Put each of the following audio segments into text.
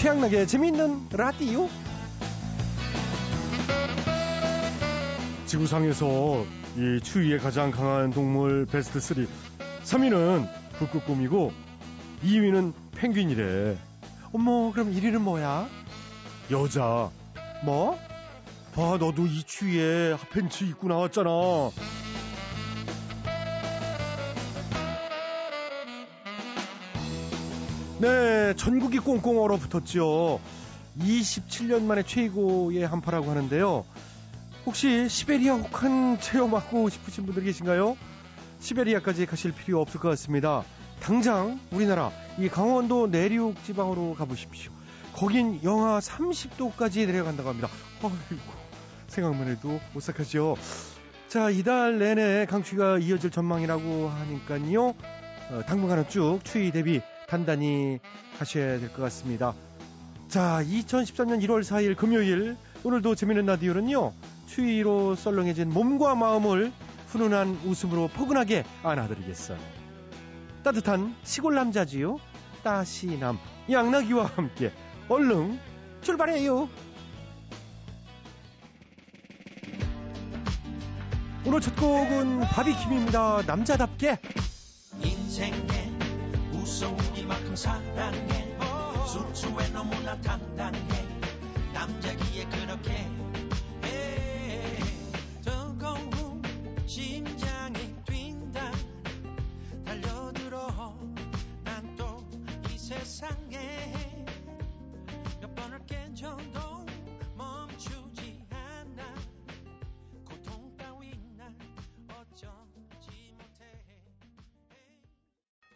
최양락의 재미있는 라디오. 지구상에서 이 추위에 가장 강한 동물 베스트 3. 3위는 북극곰이고 2위는 펭귄이래. 어머, 그럼 1위는 뭐야? 여자. 뭐? 봐, 너도 이 추위에 핫팬츠 입고 나왔잖아. 네, 전국이 꽁꽁 얼어붙었죠. 27년 만에 최고의 한파라고 하는데요. 혹시 시베리아 혹한 체험하고 싶으신 분들 계신가요? 시베리아까지 가실 필요 없을 것 같습니다. 당장 우리나라 이 강원도 내륙 지방으로 가보십시오. 거긴 영하 30도까지 내려간다고 합니다. 아이고, 생각만 해도 오싹하죠. 자, 이달 내내 강추위가 이어질 전망이라고 하니까요. 어, 당분간은 쭉 추위 대비 단단히 하셔야 될 것 같습니다. 자, 2013년 1월 4일 금요일 오늘도 재밌는 라디오는요. 추위로 썰렁해진 몸과 마음을 훈훈한 웃음으로 포근하게 안아드리겠어요. 따뜻한 시골 남자지요. 따시남 양나기와 함께 얼른 출발해요. 오늘 첫 곡은 바비킴입니다. 남자답게. 웃어우기만큼 사랑해. 순수해 너무나 당당해. 남자기에 그렇게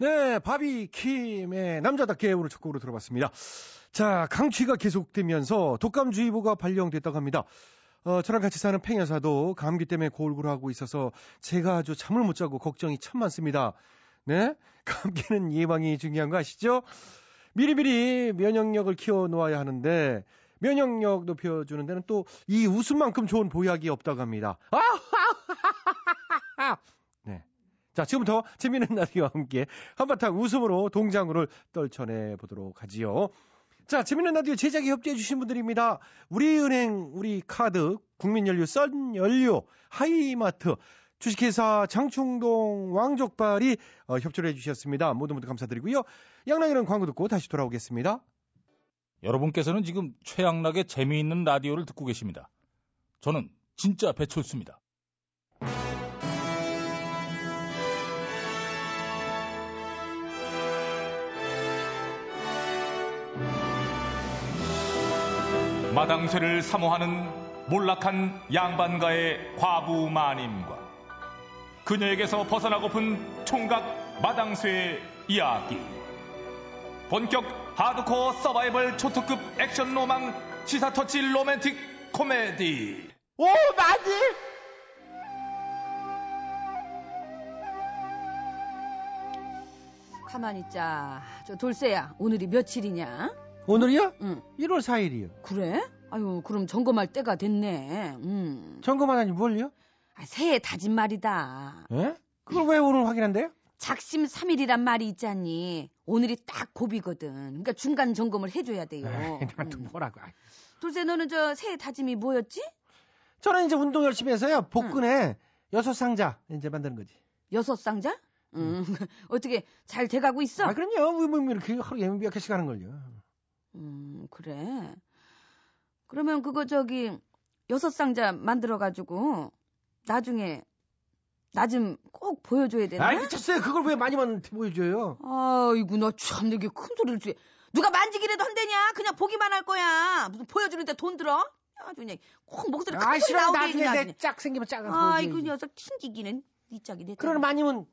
네, 바비킴의 남자답게 오늘 첫 곡으로 들어봤습니다. 자, 강취가 계속되면서 독감주의보가 발령됐다고 합니다. 어, 저랑 같이 사는 팽 여사도 감기 때문에 골골하고 있어서 제가 아주 잠을 못 자고 걱정이 참 많습니다. 네? 감기는 예방이 중요한 거 아시죠? 미리미리 면역력을 키워 놓아야 하는데 면역력 높여주는 데는 또 이 웃음만큼 좋은 보약이 없다고 합니다. 네. 자, 지금부터 재미있는 라디오와 함께 한바탕 웃음으로 동장구를 떨쳐내 보도록 하지요. 자, 재밌는 라디오 제작에 협조해 주신 분들입니다. 우리은행, 우리카드, 국민연료, 썬연료, 하이마트, 주식회사 장충동 왕족발이 어, 협조를 해주셨습니다. 모두 모두 감사드리고요. 양락이는 광고 듣고 다시 돌아오겠습니다. 여러분께서는 지금 최양락의 재미있는 라디오를 듣고 계십니다. 저는 진짜 배철수입니다. 마당쇠를 사모하는 몰락한 양반가의 과부 마님과 그녀에게서 벗어나고픈 총각 마당쇠의 이야기. 본격 하드코어 서바이벌 초특급 액션 로망 시사 터치 로맨틱 코미디. 오, 마님! 가만히 있자. 저 돌쇠야, 오늘이 며칠이냐? 오늘이요? 응. 1월 4일이요. 그래? 아유, 그럼 점검할 때가 됐네. 음. 점검하다니 뭘요? 아, 새해 다진 말이다. 예? 그걸 왜 오늘 확인한대요? 작심 3일이란 말이 있잖니. 오늘이 딱 고비거든. 그러니까 중간 점검을 해줘야 돼요. 나또 음. 뭐라고. 돌쇠 너는 저 새해 다짐이 뭐였지? 저는 이제 운동 열심히 해서요. 복근에 여섯 상자 이제 만드는 거지. 여섯 상자? 음. 어떻게 잘 돼가고 있어? 아, 그럼요. 왜, 뭐, 이렇게 하루 예면 몇 개씩 하는 걸요. 음, 그래. 그러면 그거 저기 여섯 상자 만들어 가지고 나중에 나 좀 꼭 보여줘야 되나? 아이, 미쳤어요. 그걸 왜 많이만 보여줘요? 아이고 나 참 되게 큰 소리를 지 누가 만지기라도 한대냐? 그냥 보기만 할 거야. 무슨 보여주는데 돈 들어? 아주 그냥 꼭 목소리 아, 큰 소리 싫어. 나오게 나중에 그냥. 내짝 생기면 짝을 아이고 보여줘야지. 녀석 튕기기는 네 짝이 내 그러면 마님은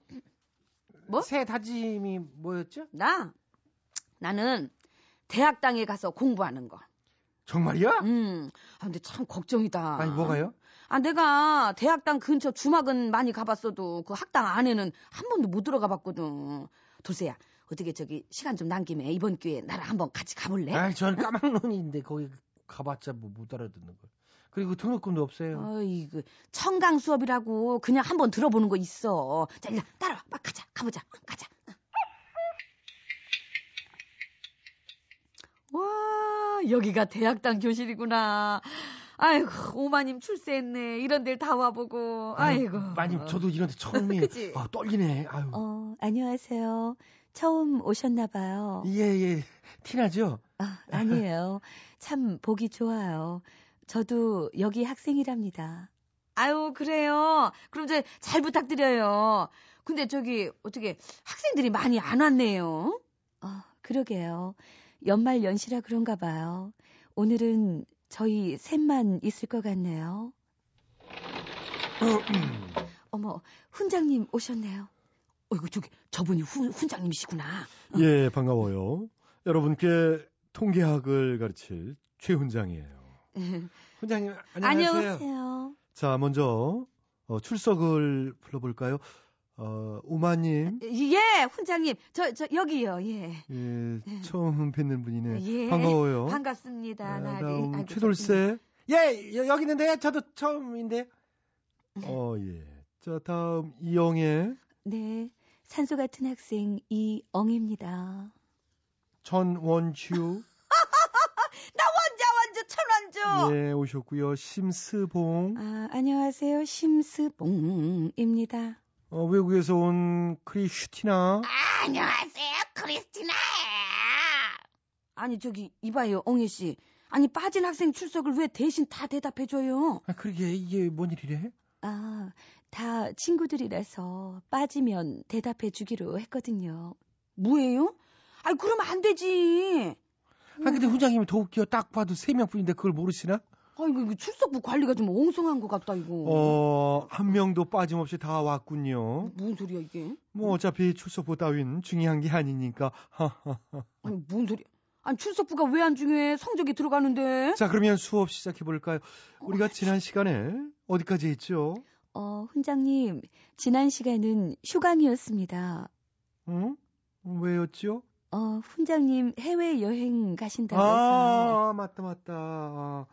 뭐? 새 다짐이 뭐였죠? 나 나는 대학당에 가서 공부하는 거. 정말이야? 음. 아 근데 참 걱정이다. 아니, 뭐가요? 아, 내가 대학당 근처 주막은 많이 가봤어도 그 학당 안에는 한 번도 못 들어가 봤거든. 돌쇠야, 어떻게 저기 시간 좀난 김에 이번 기회에 나랑 한번 같이 가볼래? 아이, 저는 까막눈인데 거기 가봤자 뭐 못 알아듣는 걸. 그리고 등록금도 없어요. 어이구, 청강 수업이라고 그냥 한번 들어보는 거 있어. 자, 일단 따라와. 막 가자. 가보자. 응, 가자. 와, 여기가 대학당 교실이구나. 아이고, 오마님 출세했네. 이런 데를 다 와보고. 아이고. 마님, 저도 이런 데 처음이에요. 그치? 아, 떨리네. 아유. 어, 안녕하세요. 처음 오셨나봐요. 예, 예. 티나죠? 아, 아니에요. 참 보기 좋아요. 저도 여기 학생이랍니다. 아유, 그래요. 그럼 저 잘 부탁드려요. 근데 저기, 어떻게, 학생들이 많이 안 왔네요. 어, 그러게요. 연말 연시라 그런가 봐요. 오늘은 저희 셋만 있을 것 같네요. 어머, 훈장님 오셨네요. 어이구, 저기, 저분이 훈, 훈장님이시구나. 예, 반가워요. 여러분께 통계학을 가르칠 최 훈장이에요. 훈장님, 안녕하세요. 안녕하세요. 자, 먼저 어, 출석을 불러볼까요? 어, 우마님, 예, 훈장님. 저, 저, 여기요, 예. 예, 처음 뵙는 분이네. 예. 반가워요. 반갑습니다. 아, 나리. 다음 아이고, 최돌세. 예, 여, 기 있는데 저도 처음인데. 어, 예. 자, 다음 이영애, 네, 산소 같은 학생 이엉입니다. 전원주, 나 원자, 원주, 천원주. 예, 오셨고요. 심스봉, 아, 안녕하세요. 심스봉입니다. 어, 외국에서 온 크리슈티나, 안녕하세요, 크리스티나. 아니, 저기, 이봐요, 엉애 씨. 아니, 빠진 학생 출석을 왜 대신 다 대답해줘요? 아, 그러게 이게 뭔 일이래? 아, 다 친구들이라서 빠지면 대답해 주기로 했거든요. 뭐예요? 아니, 그러면 안 되지. 아, 근데 훈장님이 더 웃겨. 딱 봐도 세 명뿐인데 그걸 모르시나? 아이고, 이거 출석부 관리가 좀 엉성한 것 같다, 이거. 어, 한 명도 빠짐없이 다 왔군요. 뭔 소리야, 이게? 뭐 어차피 출석부 따윈 중요한 게 아니니까. 아니, 뭔 소리야. 아니, 출석부가 왜 안 중요해? 성적이 들어가는데. 자, 그러면 수업 시작해 볼까요? 우리가 지난 시간에 어디까지 했죠? 어, 훈장님, 지난 시간은 휴강이었습니다. 응? 왜였죠? 어, 훈장님 해외여행 가신다고 해서. 아, 맞다, 맞다.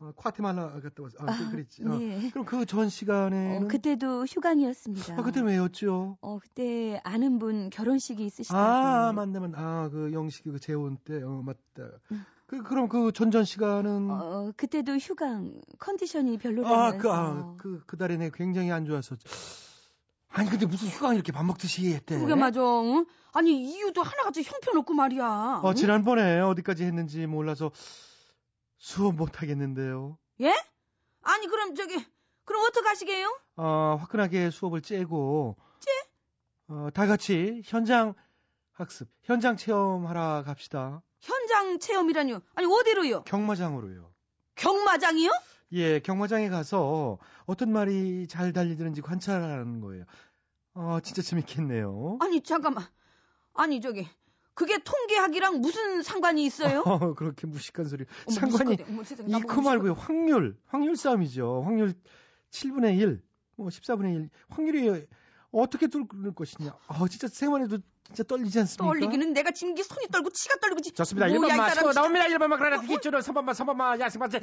아, 아, 콰테말라 갔다 왔어. 아, 그- 그랬지. 어. 네. 그럼 그 전 시간에는? 어, 그때도 휴강이었습니다. 아, 그때는 왜였죠? 어, 그때 아는 분 결혼식이 있으시다고. 아, 맞네, 맞네. 아, 그 영식이 그 재혼 때, 어, 맞다. 음. 그, 그럼 그 전전 시간은? 어, 그때도 휴강 컨디션이 아, 별로라면서. 그, 아, 그, 그 달에 내 굉장히 안 좋아서. 아니, 근데 무슨 휴강 이렇게 밥 먹듯이 했대? 그게 맞아. 응? 아니, 이유도 하나같이 형편없고 말이야. 어, 응? 지난번에 어디까지 했는지 몰라서 수업 못 하겠는데요. 예? 아니, 그럼 저기, 그럼 어떡하시게요? 어, 화끈하게 수업을 째고. 째? 어, 다 같이 현장 학습, 현장 체험하러 갑시다. 현장 체험이라뇨. 아니, 어디로요? 경마장으로요. 경마장이요? 예, 경마장에 가서 어떤 말이 잘 달리드는지 관찰하는 거예요. 어, 진짜 재밌겠네요. 아니, 잠깐만. 아니, 저기, 그게 통계학이랑 무슨 상관이 있어요? 어, 그렇게 무식한 소리. 어머, 상관이. 어머, 세상에, 이거 말고요. 확률, 확률 싸움이죠. 확률 7분의 1, 뭐 14분의 1. 확률이 어떻게 뚫을 것이냐. 아, 진짜 생활에도 진짜 떨리지 않습니까? 떨리기는 내가 이게 손이 떨고 치가 떨리고 지- 좋습니다. 뭐야, 이 1번만 사람 치고. 나옵니다. 1번만 그러나 기초로 3번만 3번만 야생만 잘.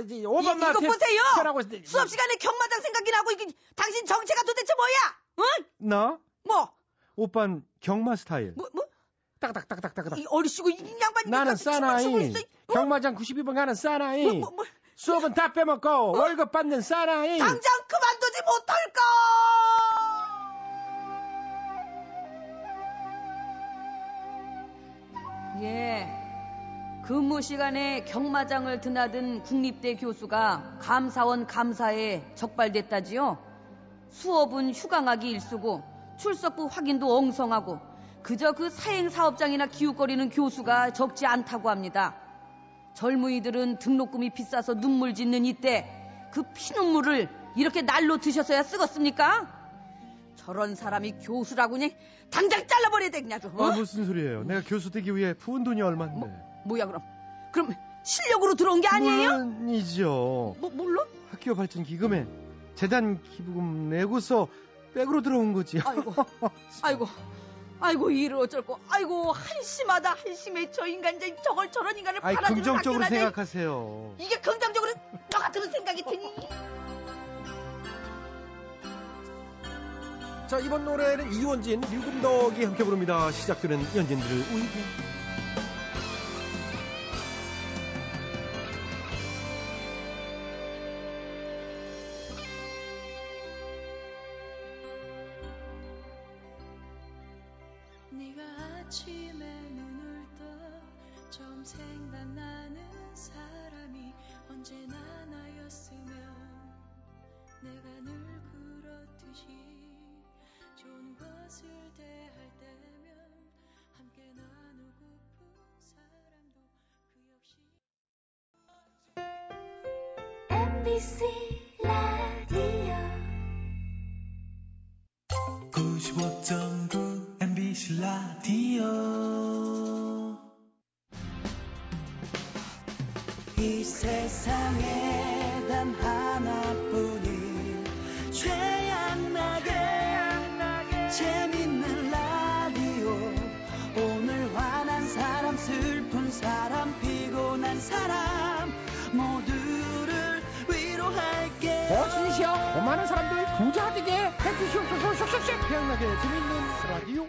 이제 5번만 이거 보세요! 하고 수업 시간에 경마장 생각이 나고 이게 당신 정체가 도대체 뭐야? 응? 나 뭐? 오빤 경마 스타일. 뭐? 뭐? 딱딱딱딱딱딱. 이 어리시고 이 양반이 나는. 있어. 어? 경마장 92번 가는 사나이. 뭐, 뭐, 뭐. 수업은 다 빼먹고 월급 받는 사나이. 당장 그만두지 못할까? 예. 근무 시간에 경마장을 드나든 국립대 교수가 감사원 감사에 적발됐다지요. 수업은 휴강하기 일쑤고 출석부 확인도 엉성하고 그저 그 사행 사업장이나 기웃거리는 교수가 적지 않다고 합니다. 젊은이들은 등록금이 비싸서 눈물 짓는 이때 그 피눈물을 이렇게 날로 드셔서야 쓰겠습니까? 저런 사람이 교수라고 그냥 당장 잘라버려야 되겠냐고. 어? 아, 무슨 소리예요? 내가 교수 되기 위해 부은 돈이 얼마인데? 뭐야 그럼? 그럼 실력으로 들어온 게 아니에요? 물론이죠. 뭐 물론? 학교 발전 기금에 재단 기부금 내고서 백으로 들어온 거지. 아이고, 아이고, 아이고 이를 어쩔고, 아이고 한심하다 한심해 저 인간 저 저걸 저런 인간을 아이, 받아주는 긍정적으로. 생각하세요. 이게 긍정적으로 너 같은 생각이 드니? 자, 이번 노래는 이원진, 류금덕이 함께 부릅니다. 시작되는 연진들을 울게. 네가 아침에 눈을 떠 처음 생각나는 사람이 언제나 나였으면 내가 늘 그렇듯이 좋은 것을 대할 때면 함께 나누고픈 사람도 그 역시 MBC 라디오. 95.9 MBC 라디오 이 세상에 단 하나뿐인 최양락의 재밌는 라디오. 오늘 화난 사람 슬픈 사람 피곤한 사람 모두를 위로할게. 버스니시여 많은 사람들 부자 되게 해주시옵소서. 쏙쏙쏙 태양나게 재밌는 라디오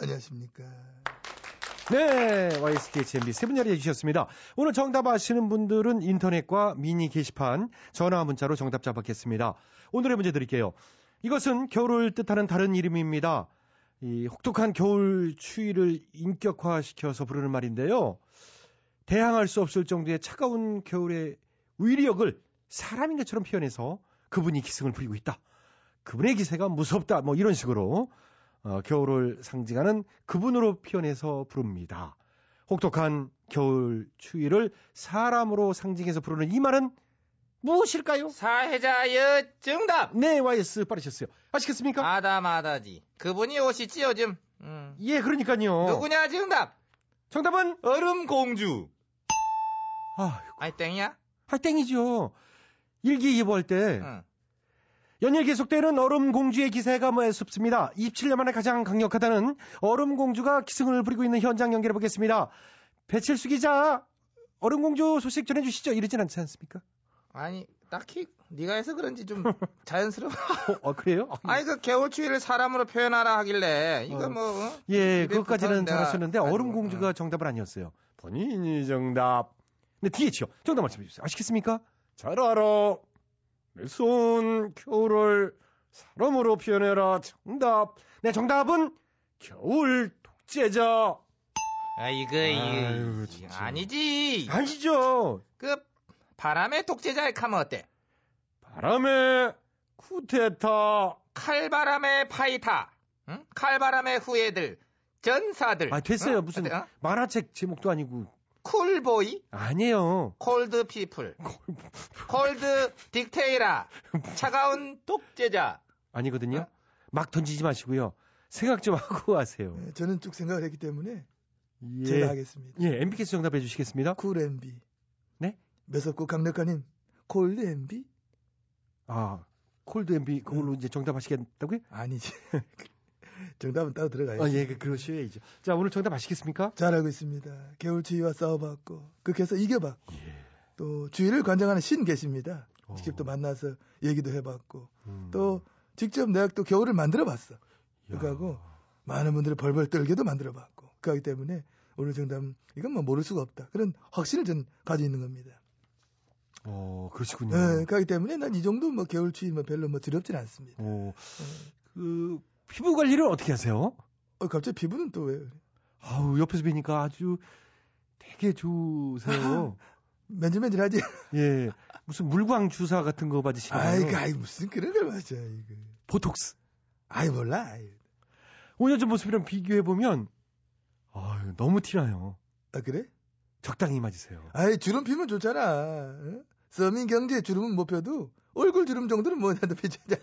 안녕하십니까. 네, YSTHMB 세분 자리해 주셨습니다. 오늘 정답 아시는 분들은 인터넷과 미니 게시판, 전화 문자로 정답 잡았겠습니다. 오늘의 문제 드릴게요. 이것은 겨울을 뜻하는 다른 이름입니다. 이 혹독한 겨울 추위를 인격화시켜서 부르는 말인데요. 대항할 수 없을 정도의 차가운 겨울의 위력을 사람인 것처럼 표현해서 그분이 기승을 부리고 있다. 그분의 기세가 무섭다. 뭐 이런 식으로 어, 겨울을 상징하는 그분으로 표현해서 부릅니다. 혹독한 겨울 추위를 사람으로 상징해서 부르는 이 말은 무엇일까요? 사회자의 정답. 네, YS 빠르셨어요. 아시겠습니까? 아다마다지. 그분이 오시지 요즘. 음. 예, 그러니까요. 누구냐 정답. 정답은 얼음 공주. 아, 아이 땡이야? 아 땡이죠. 일기예보할 때 응. 연일 계속되는 얼음 공주의 기세가 무섭습니다. 27년 만에 가장 강력하다는 얼음 공주가 기승을 부리고 있는 현장 연결해 보겠습니다. 배칠수 기자, 얼음 공주 소식 전해주시죠. 이러진 않지 않습니까? 아니 딱히 네가 해서 그런지 좀 자연스러워. 어, 그래요? 아니 그 겨울 추위를 사람으로 표현하라 하길래 이거 어. 뭐 어? 예, 그것까지는 잘하셨는데 얼음 공주가 정답은 아니었어요. 본인이 정답. 근데 뒤에 치요. 정답 말씀해 주세요. 아시겠습니까? 잘 알아. 내손 겨울을 사람으로 표현해라. 정답. 네, 정답은 겨울 독재자. 아 이거 아유, 이거 진짜. 아니지. 아니죠. 그 바람의 독재자의 카면 어때? 바람의 쿠데타. 칼바람의 파이타. 응? 칼바람의 후예들. 전사들. 아, 됐어요. 어? 무슨 어? 만화책 제목도 아니고. Cool boy. 아니에요. Cold people. Cold dictator. 차가운 독재자. 아니거든요. 어? 막 던지지 마시고요. 생각 좀 하고 하세요. 네, 저는 쭉 생각을 했기 때문에 예. 제가 하겠습니다. 예, MB께서 정답해 주시겠습니다. Cool MB. 네? 매섭고 강력한 님. Cold MB? 아, 콜드 MB 그걸로 이제 정답하시겠다고요? 아니지. 정답은 따로 들어가야지. 아, 예, 그- 그러셔야죠. 자, 오늘 정답 아시겠습니까? 잘 알고 있습니다. 겨울 추위와 싸워봤고 극해서 이겨봤고 예. 또 주위를 관장하는 신 계십니다. 어. 직접 또 만나서 얘기도 해봤고 음. 또 직접 내가 또 겨울을 만들어봤어. 야. 그거하고 많은 분들을 벌벌 떨게도 만들어봤고 그렇기 때문에 오늘 정답 이건 뭐 모를 수가 없다. 그런 확신을 전 가지고 있는 겁니다. 어, 그러시군요. 예, 그렇기 때문에 난 이 정도 뭐 겨울 추위 뭐 별로 뭐 두렵진 않습니다. 어, 그 피부 관리를 어떻게 하세요? 어, 갑자기 피부는 또 왜? 아우, 옆에서 뵈니까 아주 되게 좋으세요. 맨질맨질하지? 예. 무슨 물광 주사 같은 거 받으시나요? 아이, 그, 아이 무슨 그런 걸 맞아 이거. 보톡스. 아이 몰라. 아이. 5년 전 모습이랑 비교해 보면 아유, 너무 티나요. 아 그래? 적당히 맞으세요. 아이 주름 피면 좋잖아. 어? 서민 경제 주름은 못 펴도 얼굴 주름 정도는 뭐냐도 피잖아.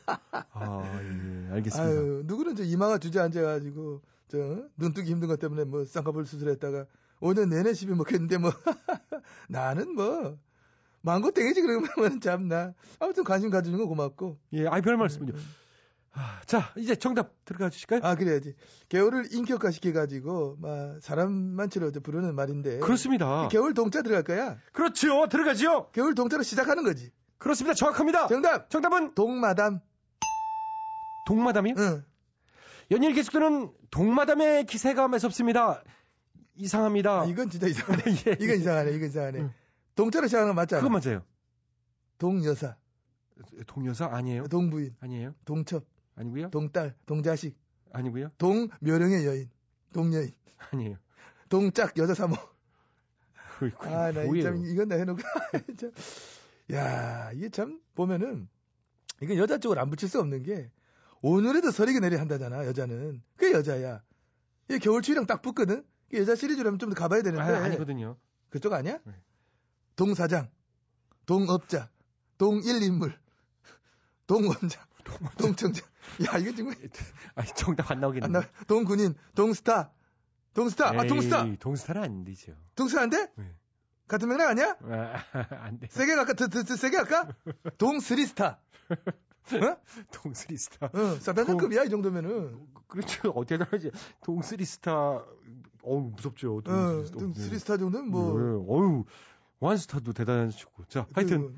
아, 예, 알겠습니다. 아유 누구는 저 이마가 주저앉아가지고 저 어? 눈뜨기 힘든 것 때문에 뭐 쌍꺼풀 수술했다가 5년 내내 시비 먹겠는데 뭐 나는 뭐 망고 땡이지 그러면 참나 아무튼 관심 가주는 거 고맙고 예, 아이 별 말씀은요. 음. 아, 자, 이제 정답 들어가 주실까요? 아 그래야지. 개울을 인격화 시켜 가지고 막 사람 많지로 이제 부르는 말인데. 그렇습니다. 개울 동자 들어갈 거야. 그렇죠. 들어가죠. 개울 동자로 시작하는 거지. 그렇습니다. 정확합니다. 정답. 정답은 동마담. 동마담이요? 응. 연일 계속되는 동마담의 기세가 매섭습니다. 이상합니다. 아, 이건 진짜 이상하네. 예. 이건 이상하네. 이건 이상하네. 응. 동자로 시작하는 거 맞잖아. 그거 맞아요. 동여사, 동여사 아니에요? 동부인, 아니에요? 동첩, 아니고요? 동딸, 동자식, 아니고요? 동묘령의 여인, 동여인, 아니에요. 동짝 여자 사모. 아, 나? 참 이건 나 해놓고. 참. 야, 이게 참 보면은 이건 여자 쪽을 안 붙일 수 없는 게 오늘에도 서리게 내리 한다잖아. 여자는 그게 여자야. 이 겨울 추위랑 딱 붙거든. 여자 시리즈라면 좀 더 가봐야 되는데. 아, 아니거든요. 그쪽 아니야? 네. 동사장, 동업자, 동일인물, 동원장, 동청장. 야, 이거 정말 아니, 정답 안안 나오겠네요. 나. 동군인, 동스타, 동스타, 아 동스타, 에이, 동스타는 안 되죠. 동스타 안 돼? 네. 같은 명랑 아니야? 아, 안 돼. 세게 갈까? 더, 더, 더 세게 갈까? 동스리스타. 어? 동스리스타. 어, 사단장급이야 이 정도면은. 그렇죠. 어떻게 다르지? 동스리스타. 어우, 무섭죠. 어, 동스리스타. 동스리스타 정도는 뭐. 네. 어유 완스타도 대단하시고. 자, 하여튼.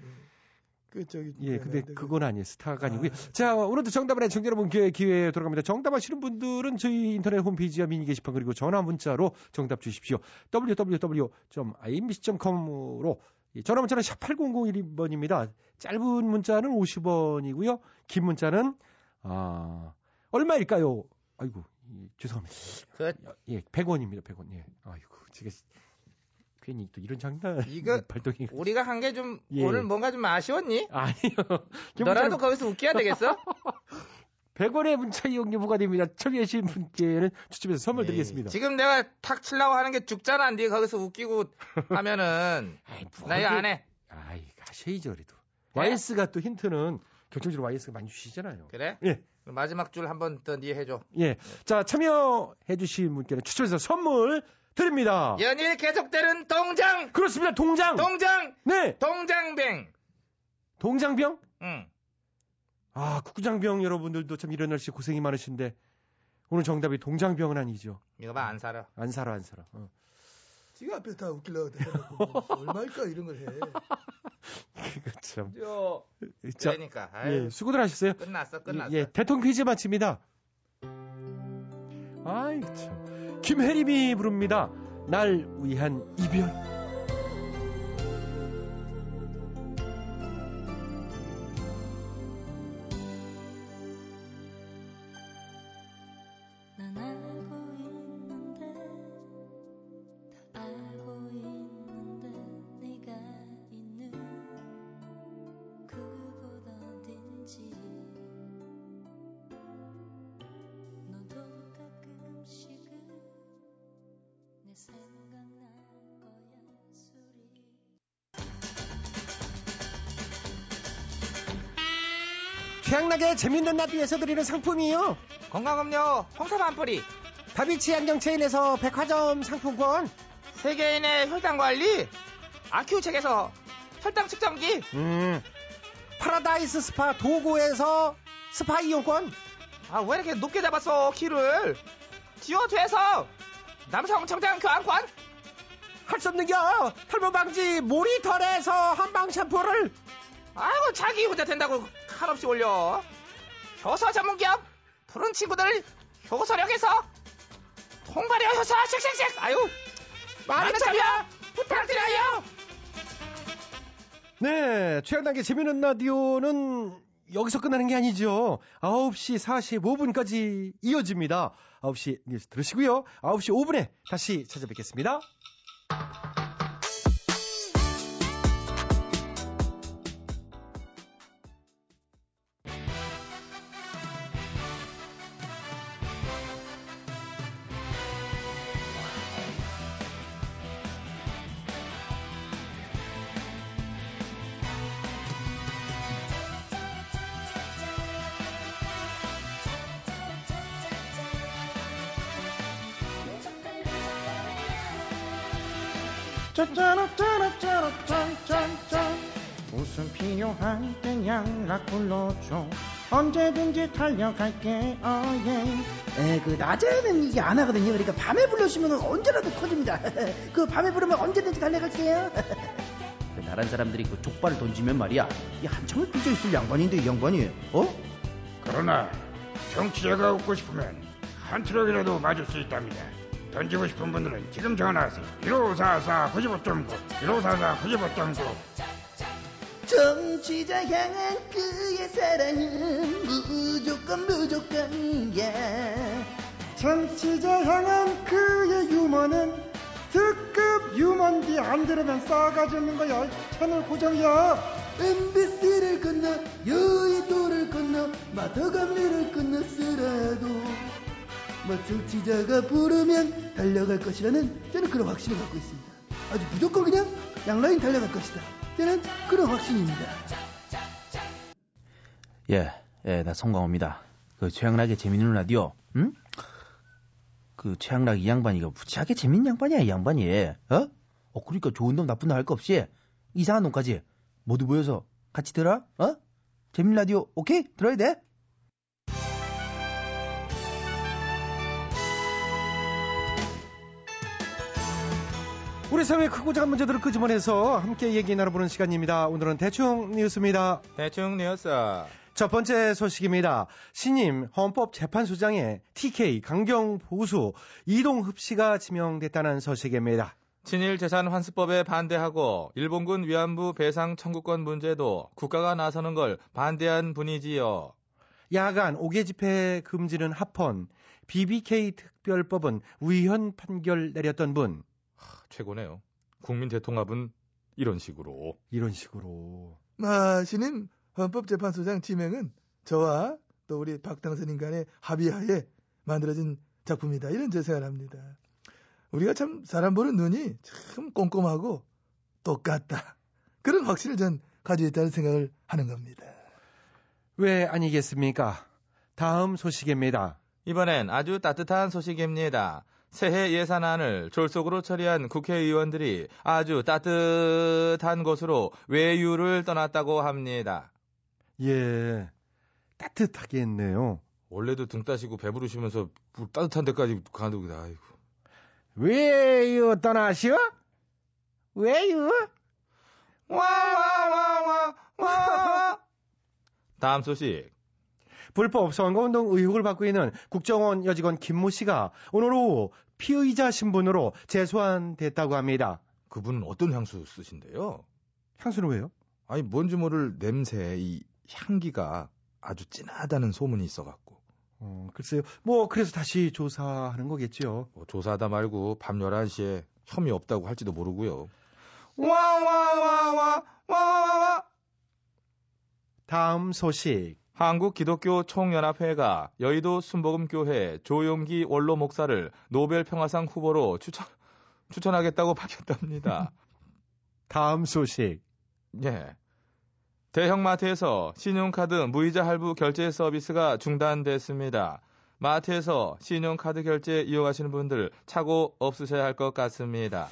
그, 그 저기. 예, 근데 네, 그건 아니에요. 스타가 아니고요. 아, 자, 오늘도 정답을 낸 청자 여러분 기회, 기회에 돌아갑니다. 정답 아시는 분들은 저희 인터넷 홈페이지와 미니 게시판 그리고 전화 문자로 정답 주십시오. www.imbc.com으로 전화 문자는 샵 8001번입니다. 짧은 문자는 50원이고요. 긴 문자는 아, 얼마일까요? 아이고, 예, 죄송합니다. 그- 예, 100원입니다. 100원. 예. 아이고, 제가 괜히 또 이런 장난 이거- 발동이 우리가 한 게좀 예. 오늘 뭔가 좀 아쉬웠니? 아니요. 너라도 거기서 웃겨야 되겠어? 100원의 문자 이용 료 부과됩니다. 참여하신 분께는 추첨해서 선물 예. 드리겠습니다. 지금 내가 탁 치려고 하는 게 죽잖아. 네 거기서 웃기고 하면은 뭐나 이거 안 해. 아이, 가셔야죠, 그래도. 해? YS가 또 힌트는 결정적으로 YS가 많이 주시잖아요. 그래? 예. 마지막 줄 한번 더 네 해줘. 예. 자, 참여해주신 분께는 추첨해서 선물 드립니다. 연일 계속되는 동장! 그렇습니다. 동장! 동장! 네! 동장뱅! 동장병? 응. 아, 국장병 여러분들도 참 이런 날씨 고생이 많으신데, 오늘 정답이 동장병은 아니죠. 이거 봐, 안 살아. 안 살아, 안 살아. 어. 지가 앞에 다 웃기려고 해놓고 얼마일까 이런 걸 해. 그거 참. 저, 자, 그러니까. 아유, 예, 수고들 하셨어요. 끝났어, 끝났어. 예, 대통령 퀴즈 마칩니다. 아이 참. 김혜림이 부릅니다. 날 위한 이별. 최양락의 재밌는 라디오에서 드리는 상품이요. 건강음료 홍삼 한 뿌리. 다비치 안경 체인에서 백화점 상품권. 세계인의 혈당 관리. 아큐첵에서 혈당 측정기. 음. 파라다이스 스파 도고에서 스파 이용권. 아, 왜 이렇게 높게 잡았어, 키를? 지워돼서 남성 정장 교환권. 할 수 없는 겨. 탈모 방지 모리털에서 한방 샴푸를. 아이고, 자기 혼자 된다고 한없이 올려. 효소 전문기업 푸른 친구들 효소력에서 통발효 효소 씩씩씩. 아유, 많은 참여 부탁드려요. 네, 최양락의 재밌는 라디오는 여기서 끝나는 게 아니죠. 9시 45분까지 이어집니다. 9시 뉴스 들으시고요. 9시 5분에 다시 찾아뵙겠습니다. 땐 양락 불러줘. 언제든지 달려갈게 어예. 에, 그 낮에는 이게 안 하거든요. 그러니까 밤에 불러주면 언제라도 터집니다. 그 밤에 부르면 언제든지 달려갈게요. 그 나란 사람들이 그 족발을 던지면 말이야 이 한참을 삐져있을 양반인데 이 양반이. 어? 그러나 정치자가 웃고 싶으면 한 트럭이라도 맞을 수 있답니다. 던지고 싶은 분들은 지금 전화하세요. 1544 95.9 1544 95.9 정치자 향한 그의 사랑은 무조건 무조건이야 정치자 향한 그의 유머는 특급 유머인데 안 들으면 싸가지 없는 거야 채널 고정이야. MBC를 건너 여의도를 건너 마더감리를 건너서라도 뭐 정치자가 부르면 달려갈 것이라는 저는 그런 확신을 갖고 있습니다. 아주 무조건 그냥 양라인 달려갈 것이다 저는 그런 확신입니다 예, 예, 나 송강호입니다. 그 최양락의 재밌는 라디오, 응? 그 최양락 이 양반이 가 무지하게 재밌는 양반이야, 이 양반이. 어? 어, 그러니까 좋은 놈 나쁜 놈 할 거 없이 이상한 놈까지 모두 모여서 같이 들어? 어? 재밌는 라디오, 오케이? 들어야 돼? 우리 사회의 크고 작은 문제들을 끄집어내서 함께 얘기 나눠보는 시간입니다. 오늘은 대충 뉴스입니다. 대충 뉴스. 첫 번째 소식입니다. 신임 헌법재판소장에 TK 강경 보수 이동흡 씨가 지명됐다는 소식입니다. 친일 재산 환수법에 반대하고 일본군 위안부 배상 청구권 문제도 국가가 나서는 걸 반대한 분이지요. 야간 5개 집회 금지는 합헌, BBK 특별법은 위헌 판결 내렸던 분. 최고네요. 국민 대통합은 이런 식으로. 이런 식으로. 아, 신임 헌법재판소장 지명은 저와 또 우리 박당선 인 간의 합의하에 만들어진 작품이다. 이런 제 생각합니다. 우리가 참 사람 보는 눈이 참 꼼꼼하고 똑같다. 그런 확신을 전 가지고 있다는 생각을 하는 겁니다. 왜 아니겠습니까? 다음 소식입니다. 이번엔 아주 따뜻한 소식입니다. 새해 예산안을 졸속으로 처리한 국회의원들이 아주 따뜻한 곳으로 외유를 떠났다고 합니다. 예, 따뜻하게 했네요. 원래도 등 따시고 배부르시면서 뭐 따뜻한 데까지 가는 거다. 아이고. 왜요 떠나시오? 왜요? 와와와와와 다음 소식. 불법 선거운동 의혹을 받고 있는 국정원 여직원 김모 씨가 오늘 오후 피의자 신분으로 재소환됐다고 합니다. 그분은 어떤 향수 쓰신대요? 향수는 왜요? 아니 뭔지 모를 냄새, 이 향기가 아주 진하다는 소문이 있어갖고. 어, 글쎄요. 뭐 그래서 다시 조사하는 거겠죠. 뭐 조사하다 말고 밤 11시에 혐의 없다고 할지도 모르고요. 와와와와와와 다음 소식. 한국 기독교 총연합회가 여의도 순복음교회 조용기 원로 목사를 노벨 평화상 후보로 추천 추천하겠다고 밝혔답니다. 다음 소식. 예. 대형마트에서 신용카드 무이자 할부 결제 서비스가 중단됐습니다. 마트에서 신용카드 결제 이용하시는 분들 차고 없으셔야 할 것 같습니다.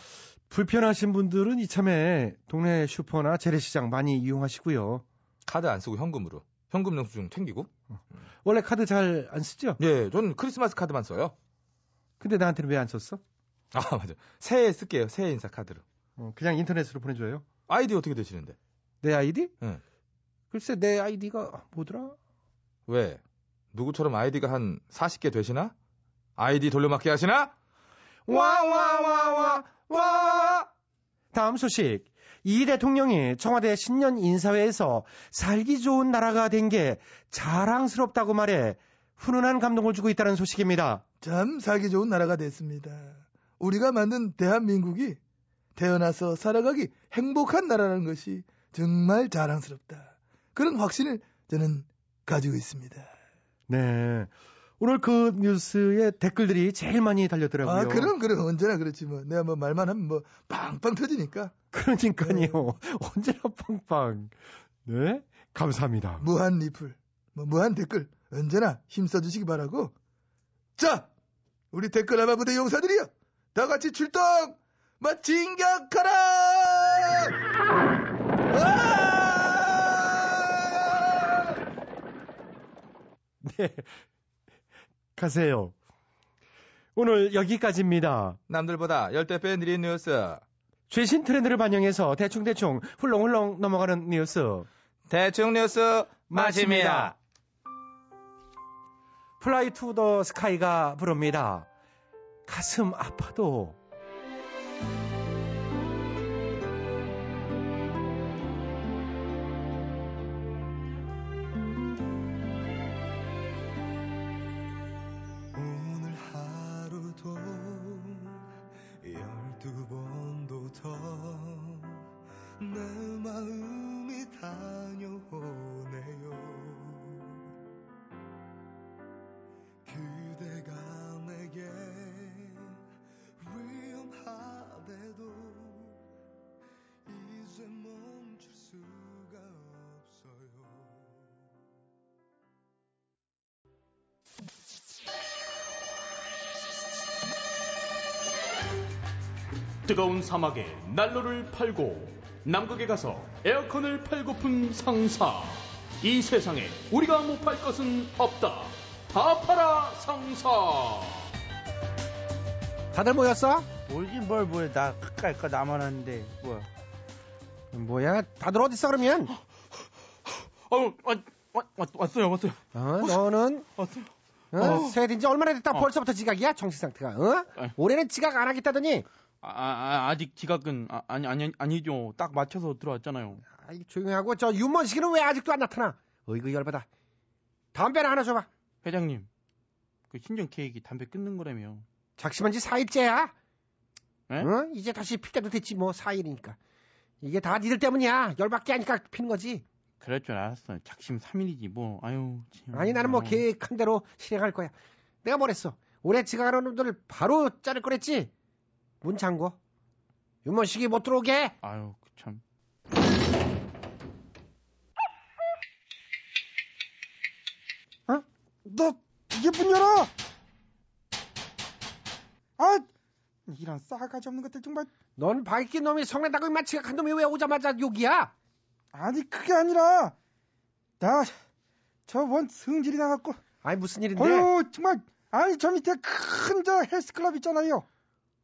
불편하신 분들은 이참에 동네 슈퍼나 재래시장 많이 이용하시고요. 카드 안 쓰고 현금으로. 현금 영수증 챙기고. 원래 카드 잘 안 쓰죠? 예, 전 크리스마스 카드만 써요. 근데 나한테는 왜 안 썼어? 아, 맞아. 새해 쓸게요. 새해 인사 카드로. 어, 그냥 인터넷으로 보내줘요. 아이디 어떻게 되시는데? 내 아이디? 응. 글쎄 내 아이디가 뭐더라? 왜? 누구처럼 아이디가 한 40개 되시나? 아이디 돌려막기 하시나? 와 와 와 와 와. 다음 소식. 이 대통령이 청와대 신년 인사회에서 살기 좋은 나라가 된 게 자랑스럽다고 말해 훈훈한 감동을 주고 있다는 소식입니다. 참 살기 좋은 나라가 됐습니다. 우리가 만든 대한민국이 태어나서 살아가기 행복한 나라라는 것이 정말 자랑스럽다. 그런 확신을 저는 가지고 있습니다. 네. 오늘 그 뉴스에 댓글들이 제일 많이 달렸더라고요. 아, 그럼, 그럼. 언제나 그렇지 뭐. 내가 뭐 말만 하면 뭐 빵빵 터지니까. 그러니까요. 네. 언제나 빵빵. 네. 감사합니다. 무한 리플, 뭐 무한 댓글 언제나 힘써 주시기 바라고. 자, 우리 댓글 아마 부대 용사들이여. 다 같이 출동! 막 진격하라! 아! 네. 가세요. 오늘 여기까지입니다. 남들보다 열댓 배 느린 뉴스. 최신 트렌드를 반영해서 대충대충 훌렁훌렁 넘어가는 뉴스. 대충 뉴스 마칩니다. Fly to the Sky가 부릅니다. 가슴 아파도. 뜨거운 사막에 난로를 팔고 남극에 가서 에어컨을 팔고픈 상사. 이 세상에 우리가 못 팔 것은 없다. 다 팔아 상사. 다들 모였어? 뭘긴 뭘 뭐야 나 끝까지 거 나만 하는데 뭐야 뭐야? 다들 어디 있어 그러면? 어, 왔, 왔, 왔, 왔어요, 왔어요. 어, 너는 왔어요. 어? 어. 세딘 지 얼마나 됐다 어. 벌써부터 지각이야 정신 상태가 어? 올해는 지각 안 하겠다더니 아, 아, 아 직 지각은 아, 아니 아니 아니죠. 딱 맞춰서 들어왔잖아요. 아이 조용히 하고 저 윤먼식이는 왜 아직도 안 나타나 어이구 열받아 담배나 하나 줘봐 회장님, 그 신정 계획이 담배 끊는 거라며. 작심한 지 4일째야 에? 어? 이제 다시 필 때도 됐지 뭐 4일이니까 이게 다 니들 때문이야 열받게 하니까 피는 거지 그럴 줄 알았어. 작심 3일이지 뭐. 아유. 참. 아니 나는 뭐. 계획한 대로 실행할 거야 내가 뭐랬어 올해 지각하는 놈들 바로 자를 거랬지 문 잠궈 윤먼식이 못 들어오게 아유, 그 참. 어? 너 이게 문 열어! 아, 이런 싸가지 없는 것들 정말. 넌 밝힌 놈이 성내다고 임마 지각한 놈이 왜 오자마자 욕이야? 아니 그게 아니라 나 저 원 승질이 나갖고. 아니 무슨 일인데? 어휴 정말 아니 저 밑에 큰 저 헬스클럽 있잖아요.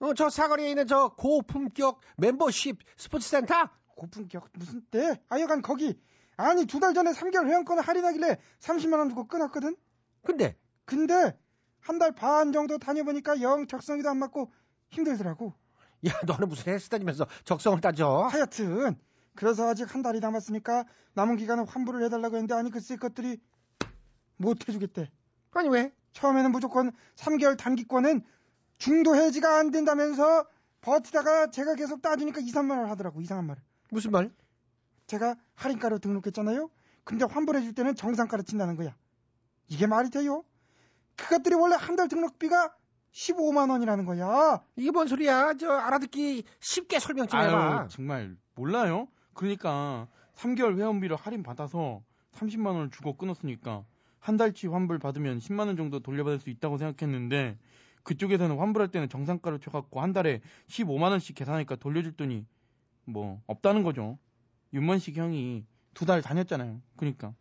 어, 저 사거리에 있는 저 고품격 멤버십 스포츠센터? 고품격 무슨 때? 아여간 거기 아니 두 달 전에 3개월 회원권을 할인하길래 30만 원 주고 끊었거든. 근데 근데 한 달 반 정도 다녀보니까 영 적성이도 안 맞고 힘들더라고. 야 너는 무슨 헬스 다니면서 적성을 따져? 하여튼 그래서 아직 한 달이 남았으니까 남은 기간은 환불을 해달라고 했는데 아니 글쎄 그것들이 못 해주겠대. 아니 왜? 처음에는 무조건 3개월 단기권은 중도 해지가 안 된다면서 버티다가 제가 계속 2, 3만 원 하더라고 이상한 말을. 무슨 말? 제가 할인가로 등록했잖아요. 근데 환불해줄 때는 정상가로 친다는 거야. 이게 말이 돼요? 그것들이 원래 한 달 등록비가 15만 원이라는 거야. 이게 뭔 소리야? 저 알아듣기 쉽게 설명 좀 해봐. 아유, 정말 몰라요? 그러니까 3개월 회원비를 할인 받아서 30만 원을 주고 끊었으니까 한 달치 환불 받으면 10만 원 정도 돌려받을 수 있다고 생각했는데 그쪽에서는 환불할 때는 정상가로 쳐갖고 한 달에 15만 원씩 계산하니까 돌려줄 돈이 뭐 없다는 거죠. 윤만식 형이 두 달 다녔잖아요. 그러니까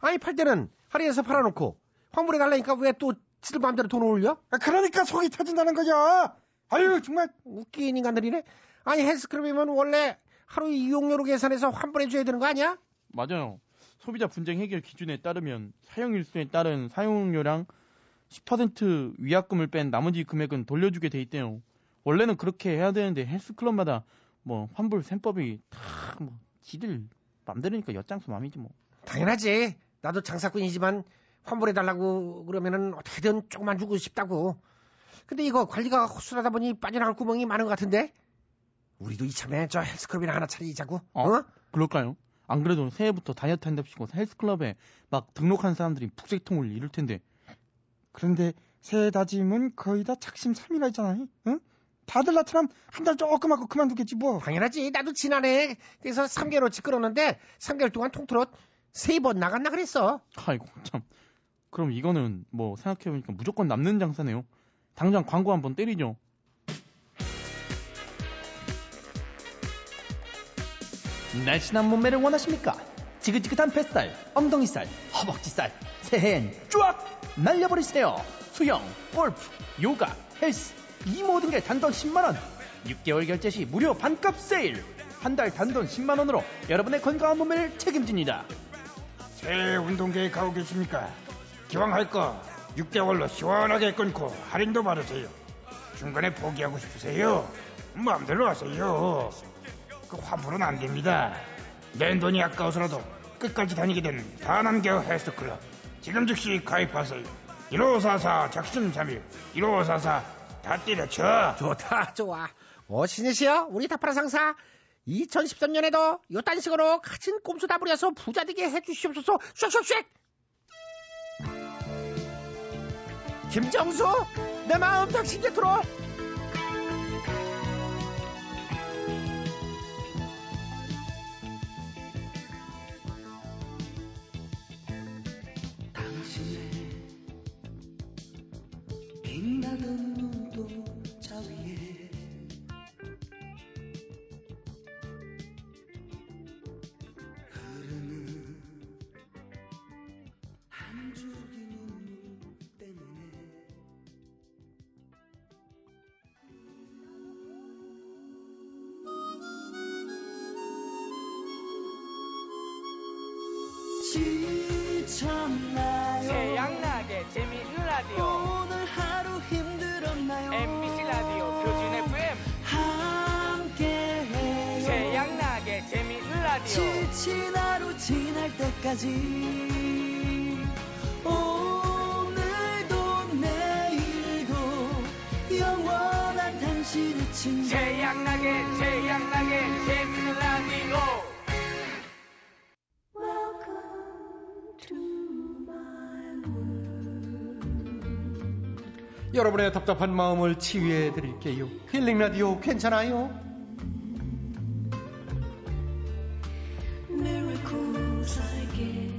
아니 팔 때는 할인해서 팔아놓고 환불해 달라니까 왜 또 지들 마음대로 돈을 올려? 아, 그러니까 속이 터진다는 거야. 아유 정말 웃긴 인간들이네. 아니 헬스클럽이면 원래 하루 이용료로 계산해서 환불해줘야 되는 거 아니야? 맞아요. 소비자 분쟁 해결 기준에 따르면 사용 일수에 따른 사용료량 10% 위약금을 뺀 나머지 금액은 돌려주게 돼 있대요. 원래는 그렇게 해야 되는데 헬스클럽마다 뭐 환불 셈법이 다뭐 지들 맘대로니까 엿장수 맘이지 뭐. 당연하지. 나도 장사꾼이지만 환불해달라고 그러면은 어떻게든 조금만 주고 싶다고. 근데 이거 관리가 허술하다 보니 빠져나갈 구멍이 많은 것 같은데? 우리도 이참에 저 헬스클럽이나 하나 차리자고. 어? 그럴까요? 안 그래도 새해부터 다이어트 한답시고 헬스클럽에 막 등록한 사람들이 북새통을 이룰 텐데. 그런데 새해 다짐은 거의 다 3이라 했잖아요. 응? 다들 나처럼 한 달 조금 하고 그만두겠지 뭐. 당연하지. 나도 지난해 그래서 3개월어치 끌었는데 3개월 동안 통틀어 세 번 나갔나 그랬어. 아이고 참. 그럼 이거는 뭐 생각해보니까 무조건 남는 장사네요. 당장 광고 한번 때리죠. 날씬한 몸매를 원하십니까? 지긋지긋한 뱃살, 엉덩이살, 허벅지살, 새해엔 쫙 날려버리세요. 수영, 골프, 요가, 헬스 이 모든 게 단돈 10만원 6개월 결제 시 무료 반값 세일 한 달 단돈 10만원으로 여러분의 건강한 몸매를 책임집니다. 새해 운동 계획하고 계십니까? 기왕 할 거 6개월로 시원하게 끊고 할인도 받으세요. 중간에 포기하고 싶으세요? 마음대로 하세요. 그 환불은 안 됩니다. 낸 돈이 아까워서라도 끝까지 다니게 되는 다남겨 헬스클럽. 지금 즉시 가입하세요. 1544 작심삼일 1544 다 때려쳐. 좋다, 좋아. 어, 신이시여, 우리 다파라 상사. 2013년에도 요딴 식으로 가진 꼼수 다 부려서 부자 되게 해주시옵소서. 슉슉슉! 김정수, 내 마음 당신 곁으로. 답답한 마음을 치유해 드릴게요. 힐링 라디오 괜찮아요? Miracles I get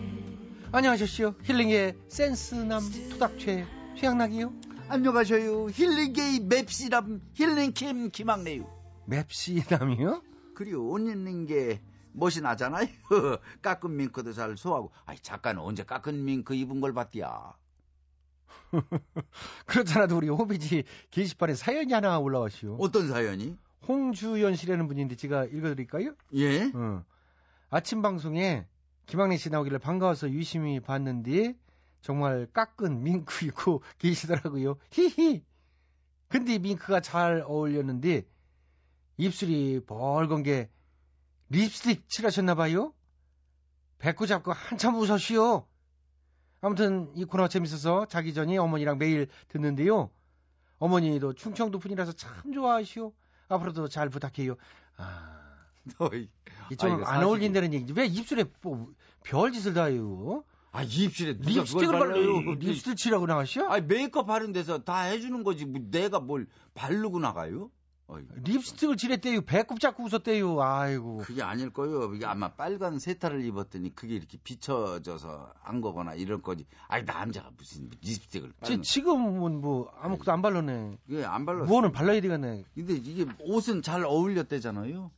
안녕하십시오. 힐링의 센스남 투닥최 최양락이요. 안녕하셔요. 힐링게이 맵시람 힐링킴 김학래요. 맵시남이요? 그리고 옷 입는 게 멋이 나잖아요. 깎은 밍크도 잘 소화하고. 아이 작가는 언제 깎은 밍크 입은 걸 봤디야. 그렇잖아도 우리 홈페이지 게시판에 사연이 하나 올라왔시오. 어떤 사연이? 홍주연 씨라는 분인데 제가 읽어드릴까요? 예. 어. 아침 방송에 김학래 씨 나오기를 반가워서 유심히 봤는데 정말 깎은 밍크 입고 계시더라고요. 히히. 근데 밍크가 잘 어울렸는데 입술이 벌건 게 립스틱 칠하셨나 봐요. 배꼽 잡고 한참 웃었시오. 아무튼 이 코너 재밌어서 자기 전에 어머니랑 매일 듣는데요. 어머니도 충청도 분이라서 참 좋아하시오. 앞으로도 잘 부탁해요. 아, 좀 아, 안 어울린다는 얘기지. 왜 입술에 뭐 별짓을 다 해요? 아 입술에 립스틱을 발라요. 립스틱 칠하고 나가시오? 아니 메이크업 하는 데서 다 해주는 거지. 뭐 내가 뭘 바르고 나가요? 어이, 립스틱을 칠했대요. 배꼽 잡고 웃었대요. 아이고. 그게 아닐 거예요. 이게 아마 빨간 세타를 입었더니 그게 이렇게 비춰져서 안 거거나 이럴 거지. 아니 남자가 무슨 립스틱을 지, 지금은 뭐 아무것도 안 발랐네. 이게 안 발랐어. 뭐는 발라야 되겠네. 근데 이게 옷은 잘 어울렸대잖아요.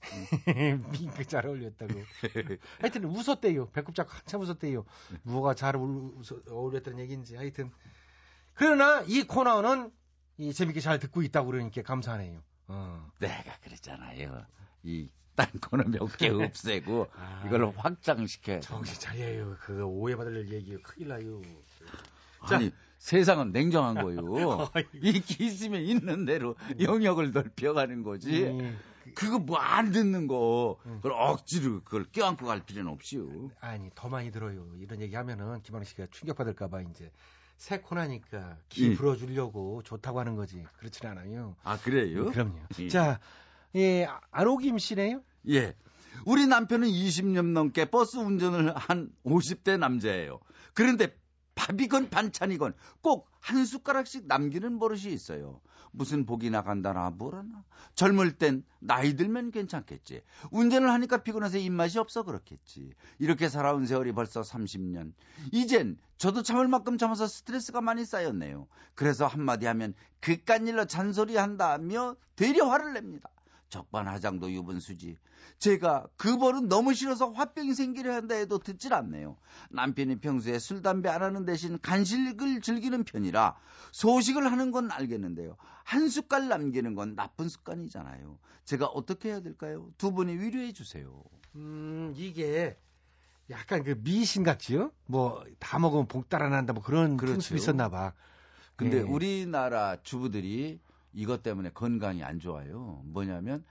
밍크 잘 어울렸다고. 하여튼 웃었대요. 배꼽 잡고 한참 웃었대요. 뭐가 잘 어울렸다는 얘기인지 하여튼. 그러나 이 코너는 이 재밌게 잘 듣고 있다고 그러니까 감사하네요. 어. 내가 그랬잖아요. 이딴 거는 몇개 없애고 이걸 확장시켜. 아. 정신 차려요. 그거 오해받을 얘기요. 큰일 나요. 아니 세상은 냉정한 거요. 있기 있으면 있는 대로 영역을 넓혀가는 거지. 음. 그거 뭐 안 듣는 거 그걸 억지로 그걸 껴안고 갈 필요는 없이요. 아니 더 많이 들어요. 이런 얘기 하면은 김학래 씨가 충격받을까봐 이제 새 코나니까 기 예. 불어주려고 좋다고 하는 거지. 그렇진 않아요. 아 그래요? 그럼요. 예. 자, 예, 안호김 씨네요. 예. 우리 남편은 20년 넘게 버스 운전을 한 50대 남자예요. 그런데 밥이건 반찬이건 꼭 한 숟가락씩 남기는 버릇이 있어요. 무슨 복이 나간다나 뭐라나. 젊을 땐 나이 들면 괜찮겠지. 운전을 하니까 피곤해서 입맛이 없어 그렇겠지. 이렇게 살아온 세월이 벌써 30년. 이젠 저도 참을 만큼 참아서 스트레스가 많이 쌓였네요. 그래서 한마디 하면 그깟 일로 잔소리 한다며 되려 화를 냅니다. 적반하장도 유분수지. 제가 그 벌은 너무 싫어서 화병이 생기려 한다 해도 듣질 않네요. 남편이 평소에 술, 담배 안 하는 대신 간식을 즐기는 편이라 소식을 하는 건 알겠는데요. 한 숟갈 남기는 건 나쁜 습관이잖아요. 제가 어떻게 해야 될까요? 두 분이 위로해 주세요. 음, 이게 약간 그 미신 같지요? 뭐 다 먹으면 복 달아난다 뭐 그런 그렇죠. 풍습이 있었나 봐. 근데 예. 우리나라 주부들이 이것 때문에 건강이 안 좋아요. 뭐냐면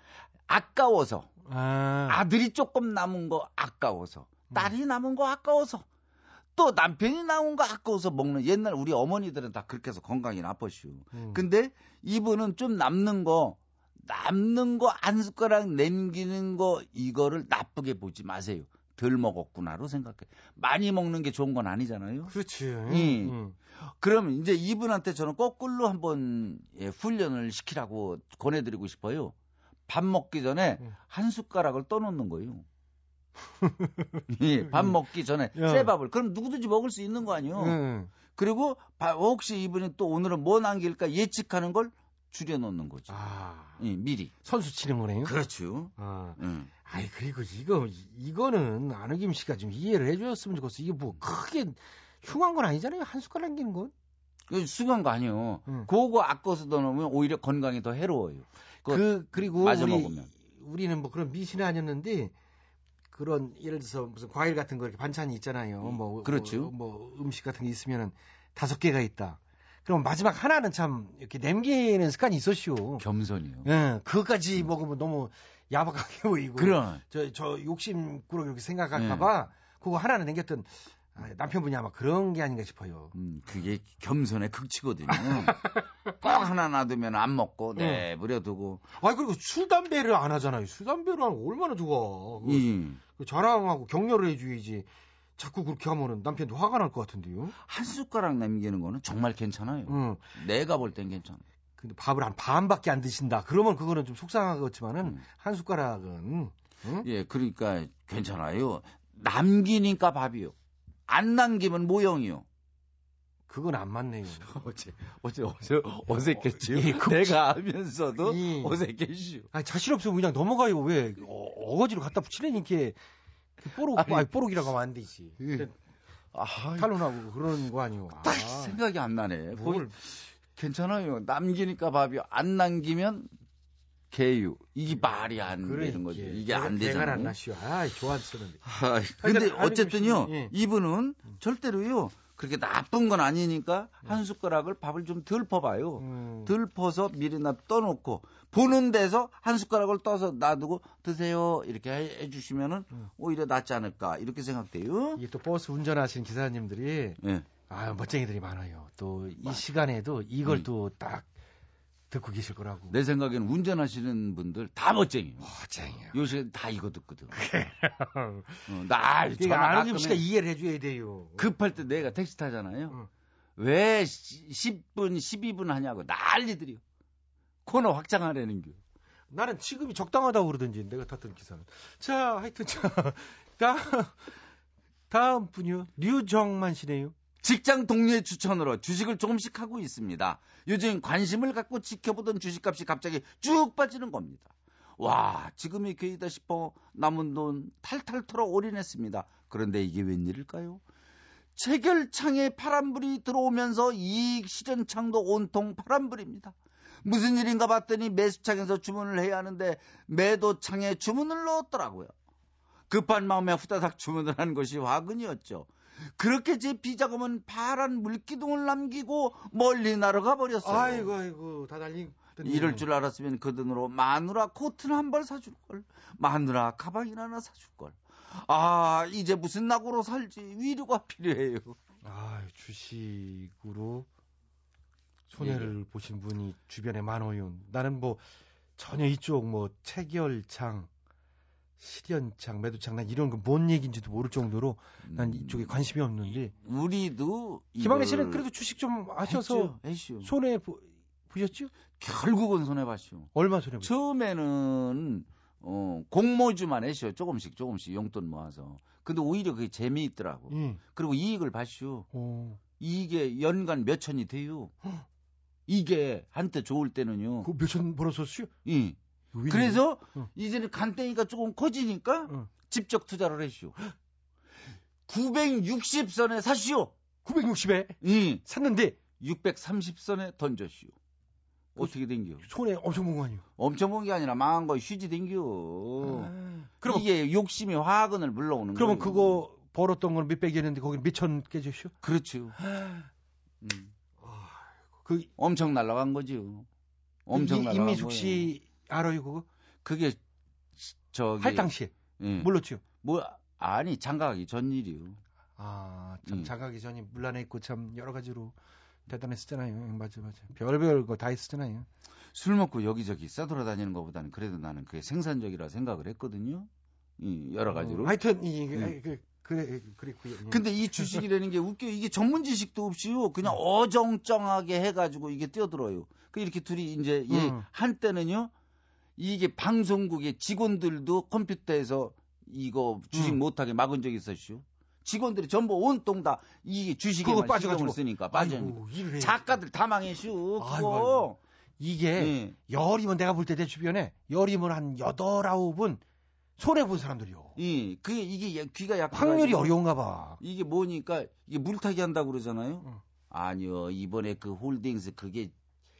아까워서 아, 들이 조금 남은 거 아까워서 음. 딸이 남은 거 아까워서 또 남편이 남은 거 아까워서 먹는 옛날 우리 어머니들은 다 그렇게 해서 건강이 나쁘슈. 음. 근데 이분은 좀 남는 거 남는 거 한 숟가락 남기는 거 이거를 나쁘게 보지 마세요. 덜 먹었구나로 생각해. 많이 먹는 게 좋은 건 아니잖아요. 그렇지. 음. 음. 그럼 이제 이분한테 저는 거꾸로 한번 예, 훈련을 시키라고 권해드리고 싶어요. 밥 먹기 전에 음. 한 숟가락을 떠놓는 거예요. 예, 밥 먹기 전에 야. 새 밥을 그럼 누구든지 먹을 수 있는 거 아니에요. 음. 그리고 바- 혹시 이분이 또 오늘은 뭐 남길까 예측하는 걸 줄여놓는 거죠. 아, 예, 미리. 선수 치는 거네요. 그렇죠. 아, 음. 아이 그리고 이거 이거는 안우김 씨가 좀 이해를 해줬으면 좋겠어. 이게 뭐 크게 흉한 건 아니잖아요. 한 숟갈 남기는 건. 그 수고한 거 아니에요. 음. 그거 아껴서 넣으면 오히려 건강이 더 해로워요. 그 그리고 우리 먹으면. 우리는 뭐 그런 미신은 아니었는데 그런 예를 들어서 무슨 과일 같은 거 이렇게 반찬이 있잖아요. 뭐 그렇죠. 뭐, 뭐 음식 같은 게 있으면은 다섯 개가 있다. 그럼 마지막 하나는 참 이렇게 남기는 습관이 있었쇼. 겸손이요. 예, 그거까지 먹으면 너무 야박하게 보이고. 그럼. 저, 저 욕심꾸러 이렇게 생각할까봐 그거 하나는 남겼던 아, 남편분이 아마 그런 게 아닌가 싶어요. 음, 그게 겸손의 극치거든요. 꼭 하나 놔두면 안 먹고 네. 내버려두고. 아 그리고 술 담배를 안 하잖아요. 술 담배를 하면 얼마나 좋아. 그, 음. 그 자랑하고 격려를 해줘야지. 자꾸 그렇게 하면은 남편도 화가 날 것 같은데요. 한 숟가락 남기는 거는 정말 괜찮아요. 응. 내가 볼 땐 괜찮아. 근데 밥을 한 반밖에 안 드신다. 그러면 그거는 좀 속상하겠지만은 음. 한 숟가락은 응? 예, 그러니까 괜찮아요. 남기니까 밥이요. 안 남기면 모형이요. 그건 안 맞네요. 어제 어제 어제 어색했죠. 예, 그- 내가 하면서도 예. 어색했슈. 아니 자신 없으면 그냥 넘어가요. 왜 어, 거지로 갖다 붙이려니까 그 뽀록 아니. 아니, 뽀록이라고 하면 안 되지. 예. 아, 탈론하고 그러는 거 아니오. 딱 아, 생각이 안 나네. 뭘. 괜찮아요. 남기니까 밥이요. 안 남기면 개유. 이게 말이 안 되는 거죠. 이게 안 되잖아요. 안 나시오. 아, 좋았었는데. 아, 근데 어쨌든요. 예. 이분은 절대로요, 그렇게 나쁜 건 아니니까 한 숟가락을 밥을 좀 덜 퍼봐요. 음. 덜 퍼서 미리 놔 떠놓고, 보는 데서 한 숟가락을 떠서 놔두고 드세요. 이렇게 해- 해주시면은 음. 오히려 낫지 않을까. 이렇게 생각돼요. 이게 또 버스 운전하시는 기사님들이 예. 아 멋쟁이들이 많아요. 또 이 시간에도 이걸 음. 또딱 듣고 계실 거라고. 내 생각에는 운전하시는 분들 다 멋쟁이에요. 멋쟁이요. 요새 다 이거 듣거든. 어, 안우김 가끔 씨가 해. 이해를 해줘야 돼요. 급할 때 내가 택시 타잖아요. 응. 왜 10분, 12분 하냐고 난리들이요. 코너 확장하라는 게. 나는 지금이 적당하다고 그러든지 내가 탔던 기사는. 자, 하여튼 자, 다음, 다음 분이요. 류정만 씨네요. 직장 동료의 추천으로 주식을 조금씩 하고 있습니다. 요즘 관심을 갖고 지켜보던 주식값이 갑자기 쭉 빠지는 겁니다. 와, 지금이 기회다 싶어 남은 돈 탈탈 털어 올인했습니다. 그런데 이게 웬일일까요? 체결창에 파란불이 들어오면서 이익 실현창도 온통 파란불입니다. 무슨 일인가 봤더니 매수창에서 주문을 해야 하는데 매도창에 주문을 넣었더라고요. 급한 마음에 후다닥 주문을 한 것이 화근이었죠. 그렇게 제 비자금은 파란 물기둥을 남기고 멀리 날아가 버렸어요. 아이고, 아이고, 다 달린. 이럴 줄 알았으면 그 돈으로 마누라 코트를 한벌 사줄 걸. 마누라 가방이나 하나 사줄 걸. 아, 이제 무슨 낙으로 살지 위로가 필요해요. 아, 주식으로 손해를 보신 분이 주변에 많아요. 나는 뭐 전혀 이쪽 뭐 체결창, 실현창, 매도창 난 이런 거 뭔 얘기인지도 모를 정도로 난 이쪽에 관심이 없는데 우리도 김학래 씨는 그래도 주식 좀 하셔서 했죠. 손해 보, 보셨죠? 결국은 손해 봤죠. 얼마 손해 보셨죠? 처음에는 어, 공모주만 했죠. 조금씩 조금씩 용돈 모아서. 근데 오히려 그게 재미있더라고. 응. 그리고 이익을 봤슈. 어. 이게 연간 몇 천이 돼요. 이게 한때 좋을 때는요. 그 몇천 벌었었어 요? 예. 그래서 이제는 간땡이가 조금 커지니까 직접 투자를 했슈. 960선에 샀슈. 960에? 응. 샀는데 630선에 던졌슈. 어떻게 된겨? 손에 엄청 본거 아니에요? 엄청 본 게 아니라 망한 거 휴지 된겨. 그럼- 이게 욕심이 화근을 물러오는 그러면 거예요. 그거 벌었던 건 몇백이었는데 거기 몇천 깨졌쇼? 그렇죠. 음. 그 엄청 날라간 거죠. 엄청 이- 날라간 임미숙. 씨 알아요 그거? 그게 저기 할 당시에 예. 몰랐죠? 뭐 아니 장가가기 전 일이요. 아, 참 음. 자가기 전이 물란해 있고 참 여러 가지로 대단했었잖아요. 맞아, 맞아. 별별 거 다 했었잖아요. 술 먹고 여기저기 싸돌아다니는 것보다는 그래도 나는 그게 생산적이라 생각을 했거든요. 이 여러 가지로. 어, 하여튼 이 음. 그, 그래 그랬고요. 예. 근데 이 주식이라는 게 웃겨. 이게 전문 지식도 없이요. 그냥 어정쩡하게 해 가지고 이게 뛰어들어요. 그 이렇게 둘이 이제 얘 음. 한때는요. 이게 방송국의 직원들도 컴퓨터에서 이거 주식 음. 못하게 막은 적이 있었슈. 직원들이 전부 온통 다 이게 주식에만 그거 빠져가지고. 쓰니까 빠져. 작가들 다 망해슈. 그거. 아이고, 아이고. 이게 예. 열이면 내가 볼 때 내 주변에 열이면 한 여덟 아홉은 손해 본 사람들이요. 예, 그게 이게 귀가 약간 확률이 어려운가 봐. 이게 뭐니까 이게 물타기 한다고 그러잖아요. 아니요 이번에 그 홀딩스 그게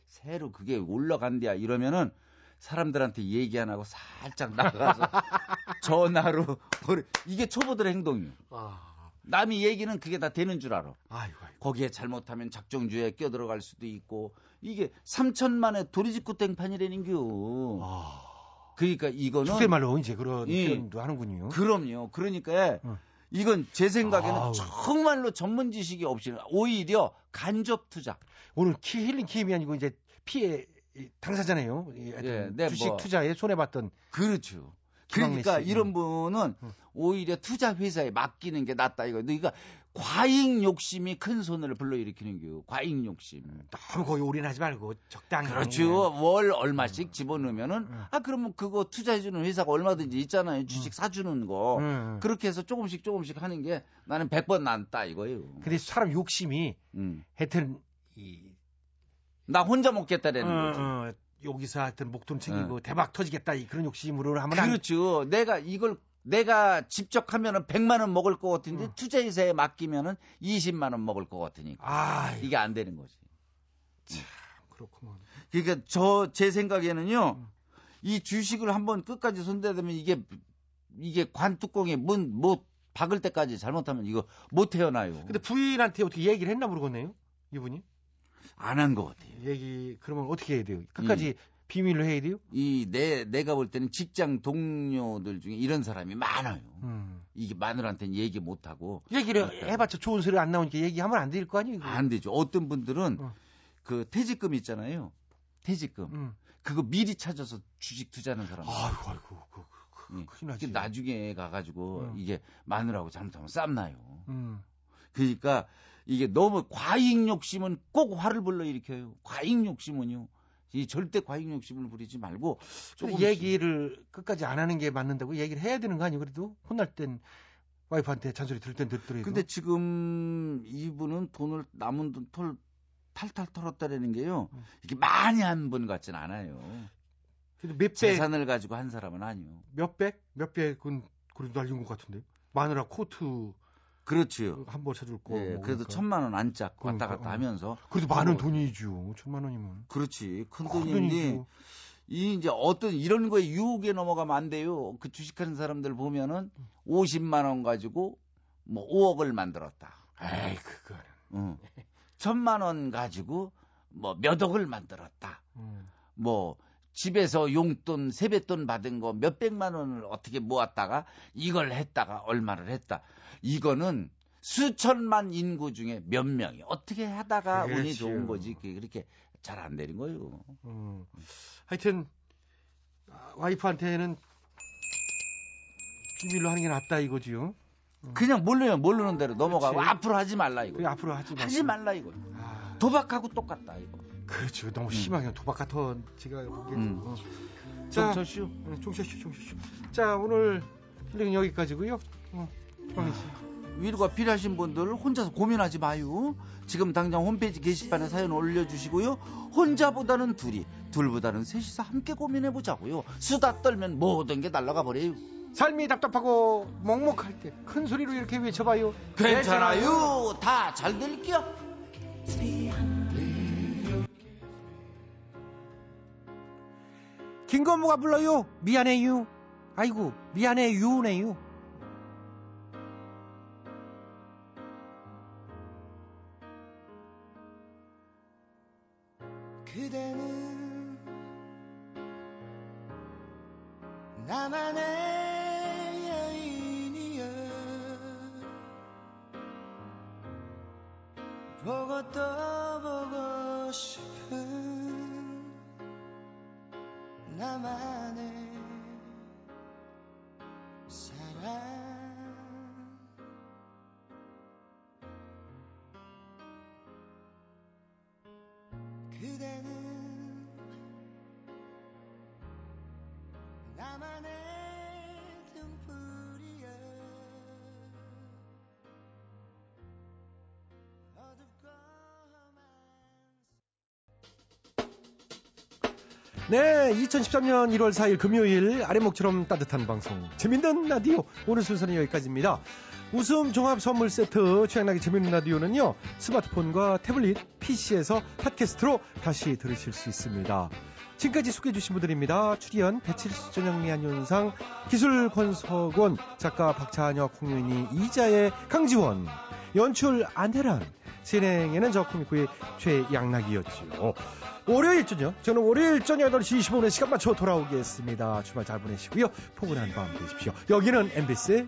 새로 그게 올라간대야 이러면은 사람들한테 얘기 안 하고 살짝 나가서 전화로 이게 초보들의 행동이요. 남이 얘기는 그게 다 되는 줄 알아. 아이고, 거기에 잘못하면 작정주에 껴들어갈 수도 있고 이게 3천만의 도리집구 땡판이라는겨. 그러니까 이거는 속된 말로 이제 그런 예. 표현도 하는군요. 그럼요. 그러니까 이건 제 생각에는 아우. 정말로 전문 지식이 없이 오히려 간접 투자. 오늘 키 힐링 키임이 아니고 이제 피해 하여튼 예, 네, 주식 뭐. 투자에 손해 봤던 그렇죠. 그러니까 씨. 이런 분은 오히려 투자 회사에 맡기는 게 낫다 이거. 그러니까 과잉 욕심이 큰 손해를 불러일으키는 거. 과잉 욕심. 너무 거기 올인하지 말고 적당히. 그렇죠. 월 얼마씩 집어넣으면은 아 그러면 그거 투자해주는 회사가 얼마든지 있잖아요. 주식 사주는 거. 음. 그렇게 해서 조금씩 조금씩 하는 게 나는 100번 낫다 이거예요. 근데 사람 욕심이 음. 하여튼 이 나 혼자 먹겠다라는 어, 거지. 어, 여기서 하여튼 목돈 챙기고 어. 대박 터지겠다 이 그런 욕심으로 하면 안 그렇죠. 내가 이걸 내가 직접 하면은 100만 원 먹을 것 같은데 투자회사에 맡기면은 20만 원 먹을 것 같으니까 아, 이게 안 되는 거지. 그렇구먼. 그러니까 저 제 생각에는요. 이 주식을 한번 끝까지 손대면 이게 이게 관 뚜껑에 문뭐 박을 때까지 잘못하면 이거 못 태어나요. 근데 부인한테 어떻게 얘기를 했나 모르겠네요. 이분이 안 한 것 같아요. 얘기 그러면 어떻게 해야 돼요? 끝까지 음. 비밀로 해야 돼요? 이 내 내가 볼 때는 직장 동료들 중에 이런 사람이 많아요. 음. 이게 마누라한테는 얘기 못 하고 얘기를 해봤자 좋은 소리 안 나오니까 얘기하면 안 될 거 아니에요? 그거? 안 되죠. 어떤 분들은 어. 그 퇴직금 있잖아요. 퇴직금. 음. 그거 미리 찾아서 주식 투자하는 사람. 아이고 아이고 그, 예. 큰일 나지. 그 나중에 가가지고 음. 이게 마누라하고 잘못하면 쌈 나요. 음. 그러니까 이게 너무 과잉 욕심은 꼭 화를 불러일으켜요. 과잉 욕심은요. 이 절대 과잉 욕심을 부리지 말고 근데 조금 얘기를 끝까지 안 하는 게 맞는다고 얘기를 해야 되는 거 아니에요? 그래도 혼날 땐 와이프한테 잔소리 들을 땐 듣더라도. 근데 지금 이분은 돈을 남은 돈 털, 탈탈 털었다라는 게요. 이게 많이 한 분 같진 않아요. 근데 몇 배, 재산을 가지고 한 사람은 아니요. 몇 백? 몇 백은 그래도 날린 것 같은데. 마누라 코트 그렇죠. 한벌 사줄 거. 예, 뭐 그래도 그러니까. 천만 원 안짝 왔다 그러니까, 갔다 어. 하면서 그래도 많은 뭐, 돈이죠. 천만 원이면. 그렇지. 큰 큰 돈인데. 이 이제 어떤 이런 거에 유혹에 넘어가면 안 돼요. 그 주식하는 사람들 보면은 50만 원 가지고 뭐 5억을 만들었다. 에이, 그거는. 응. 천만 원 가지고 뭐 몇 억을 만들었다. 음. 뭐 집에서 용돈 세뱃돈 받은 거 몇백만 원을 어떻게 모았다가 이걸 했다가 얼마를 했다. 이거는 수천만 인구 중에 몇 명이 어떻게 하다가 운이 그렇지요. 좋은 거지. 그렇게 잘 안 되는 거예요. 음. 하여튼 아, 와이프한테는 비밀로 하는 게 낫다 이거지요. 그냥 모르면 모르는 대로 넘어가고 그렇지. 앞으로 하지 말라 이거. 앞으로 하지 마. 하지 말라 이거. 아, 도박하고 똑같다 이거. 그렇죠. 너무 심하게 도박 같은 제가 보기에는. 음. 어. 정철쇼. 네, 종철쇼, 종철쇼. 자, 오늘 힐링 여기까지고요. 어, 씨. 위로가 필요하신 분들 혼자서 고민하지 마요. 지금 당장 홈페이지 게시판에 사연 올려주시고요. 혼자보다는 둘이, 둘보다는 셋이서 함께 고민해 보자고요. 수다 떨면 모든 게 날아가 버려요. 삶이 답답하고 먹먹할 때 큰 소리로 이렇게 외쳐봐요. 괜찮아요. 다잘 될게요. 김건모가 불러요. 미안해요. 아이고 미안해요네요. 그대는 나만의 여인이여 보고 또 보고 싶은 나만의 네, 2013년 1월 4일 금요일 아래목처럼 따뜻한 방송 재밌는 라디오 오늘 순서는 여기까지입니다. 웃음 종합 선물 세트 취향나게 재밌는 라디오는요 스마트폰과 태블릿 PC에서 팟캐스트로 다시 들으실 수 있습니다. 지금까지 소개해 주신 분들입니다. 출연 배칠수 전영미 한윤상 기술 권석원 작가 박찬혁 홍윤희 이자의 강지원 연출 안혜란 진행에는 저 코미코의 최양락이었죠. 월요일 저녁 저는 월요일 저녁 8시 25분 시간 맞춰 돌아오겠습니다. 주말 잘 보내시고요. 포근한 밤 되십시오. 여기는 MBC